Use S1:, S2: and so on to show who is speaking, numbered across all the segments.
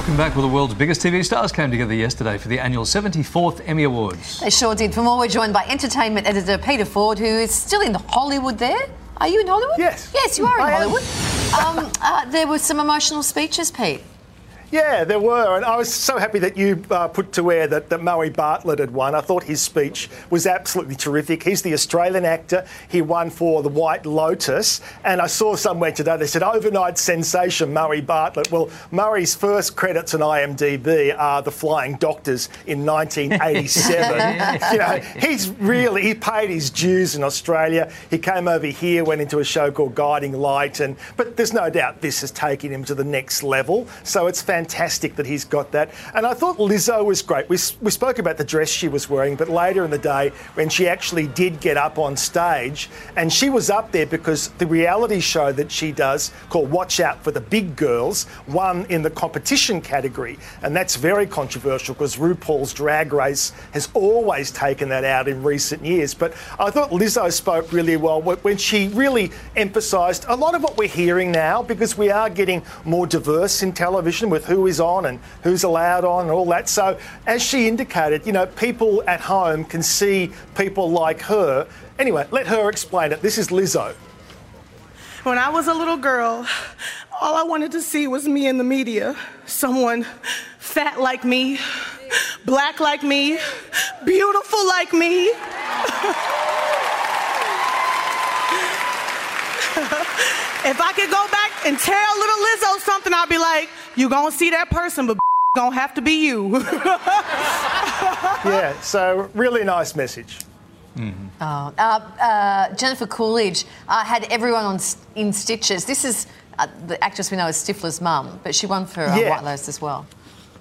S1: Welcome back. Well, the world's biggest TV stars came together yesterday for the annual 74th Emmy Awards.
S2: They sure did. For more, we're joined by entertainment editor Peter Ford, who is still in Hollywood there. Are you in Hollywood?
S3: Yes.
S2: Yes, you are in
S3: I.
S2: Hollywood. Um, uh, there were some emotional speeches, Pete.
S3: Yeah, there were, and I was so happy that you uh, put to air that, that Murray Bartlett had won. I thought his speech was absolutely terrific. He's the Australian actor. He won for The White Lotus, and I saw somewhere today they said overnight sensation Murray Bartlett. Well, Murray's first credits on IMDb are The Flying Doctors in 1987. you know, he's really he paid his dues in Australia. He came over here, went into a show called Guiding Light, and but there's no doubt this has taken him to the next level. So it's fantastic that he's got that. And I thought Lizzo was great. We, we spoke about the dress she was wearing, but later in the day, when she actually did get up on stage, and she was up there because the reality show that she does called Watch Out for the Big Girls won in the competition category. And that's very controversial because RuPaul's Drag Race has always taken that out in recent years. But I thought Lizzo spoke really well when she really emphasised a lot of what we're hearing now because we are getting more diverse in television with who is on and who's allowed on and all that. So, as she indicated, you know, people at home can see people like her. Anyway, let her explain it. This is Lizzo.
S4: When I was a little girl, all I wanted to see was me in the media. Someone fat like me, black like me, beautiful like me. if I could go back and tell little Lizzo something, I'll be like, you gonna see that person, but gonna have to be you.
S3: Yeah, so really nice message.
S2: Oh, uh, uh, Jennifer Coolidge uh, had everyone on s- in stitches. This is uh, the actress we know as Stifler's mum, but she won for uh,
S3: Yeah.
S2: White Lotus as well.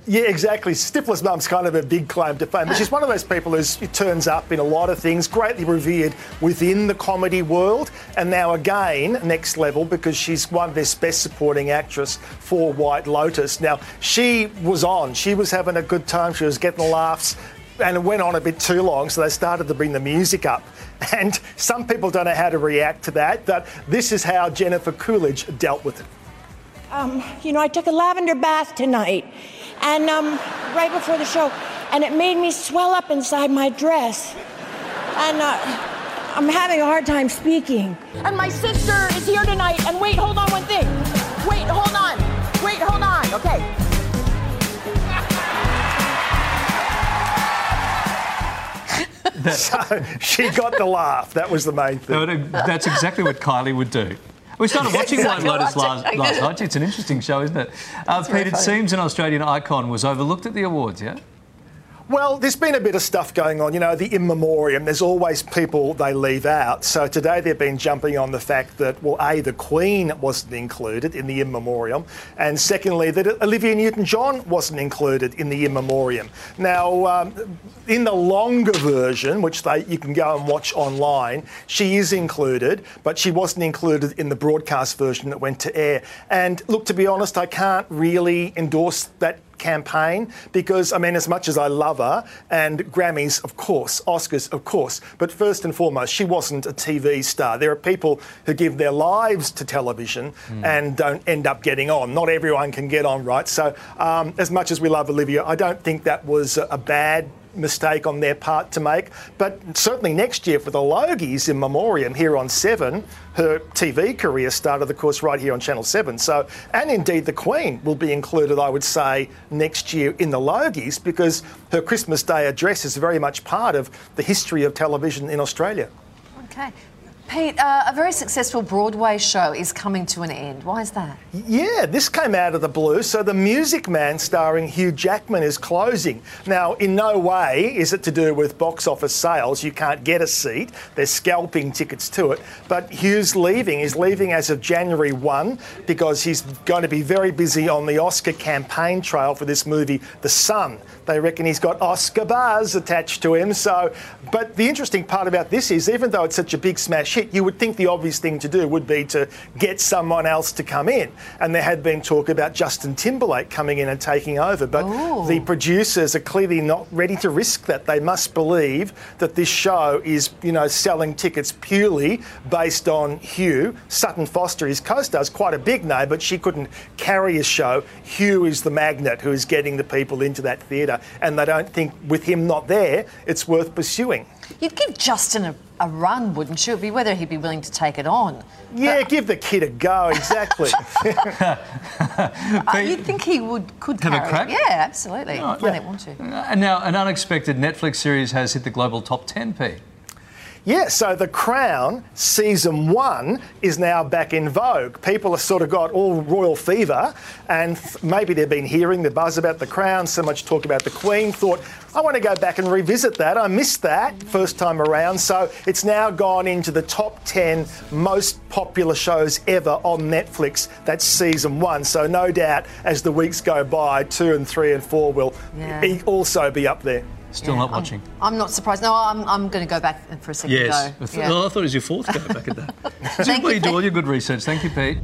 S3: Yeah, exactly. Stifler's mum's kind of a big claim to fame, but she's one of those people who turns up in a lot of things, greatly revered within the comedy world, and now again, next level, because she's won this Best Supporting Actress for White Lotus. Now, she was on, she was having a good time, she was getting the laughs, and it went on a bit too long, so they started to bring the music up. And some people don't know how to react to that, but this is how Jennifer Coolidge dealt with it.
S5: Um, you know, I took a lavender bath tonight, and um, right before the show, and it made me swell up inside my dress. And uh, I'm having a hard time speaking. And my sister is here tonight, and wait, hold on one thing. Wait, hold on. Wait, hold on. Okay.
S3: So she got the laugh. That was the main thing.
S1: No, no, that's exactly what Kylie would do. We started watching White Lotus last, last night. It's an interesting show, isn't it? Uh, Pete, it seems an Australian icon was overlooked at the awards, yeah?
S3: Well, there's been a bit of stuff going on. You know, the in memoriam, there's always people they leave out. So today they've been jumping on the fact that, well, A, the Queen wasn't included in the in memoriam, and secondly, that Olivia Newton John wasn't included in the in memoriam. Now, um, in the longer version, which they, you can go and watch online, she is included, but she wasn't included in the broadcast version that went to air. And look, to be honest, I can't really endorse that campaign because, I mean, as much as I love her, and Grammys, of course, Oscars, of course, but first and foremost, she wasn't a TV star. There are people who give their lives to television and don't end up getting on. Not everyone can get on, right? So, um, as much as we love Olivia, I don't think that was a bad mistake on their part to make. But certainly next year for the Logies in memoriam here on Seven, her TV career started, of course, right here on Channel Seven. So, and indeed the Queen will be included, I would say, next year in the Logies because her Christmas Day address is very much part of the history of television in Australia.
S2: Okay. Pete, uh, a very successful Broadway show is coming to an end. Why is that?
S3: Yeah, this came out of the blue. So the Music Man starring Hugh Jackman is closing. Now, in no way is it to do with box office sales. You can't get a seat. They're scalping tickets to it. But Hugh's leaving. He's leaving as of January 1 because he's going to be very busy on the Oscar campaign trail for this movie, The Son. They reckon he's got Oscar bars attached to him. So, but the interesting part about this is, even though it's such a big smash you would think the obvious thing to do would be to get someone else to come in. And there had been talk about Justin Timberlake coming in and taking over, but the producers are clearly not ready to risk that. They must believe that this show is, you know, selling tickets purely based on Hugh. Sutton Foster, his co-star, is quite a big name, but she couldn't carry a show. Hugh is the magnet who is getting the people into that theatre, and they don't think with him not there, it's worth pursuing.
S2: You'd give Justin a, a run, wouldn't you? It'd be whether he'd be willing to take it on.
S3: Yeah, give the kid a go, exactly.
S2: Uh, you'd think he would could
S1: Have a
S2: carry it.
S1: crack?
S2: Yeah, absolutely. I don't want to.
S1: And now, an unexpected Netflix series has hit the global top 10p.
S3: Yeah, so The Crown season one is now back in vogue. People have sort of got all royal fever, and th- maybe they've been hearing the buzz about The Crown, so much talk about the Queen. Thought, I want to go back and revisit that. I missed that first time around, so it's now gone into the top 10 most popular shows ever on Netflix. That's season one. So, no doubt, as the weeks go by, two and three and four will
S2: Yeah.
S3: e- also be up there.
S1: Still
S2: Yeah,
S1: not
S2: I'm-
S1: watching.
S2: I'm, not surprised. No, I'm, I'm going to go back for a second
S1: I
S2: go.
S1: th-
S2: Yeah.
S1: oh, I thought it was your fourth go back at that.
S2: You,
S1: you do all your good research. Thank you, Pete.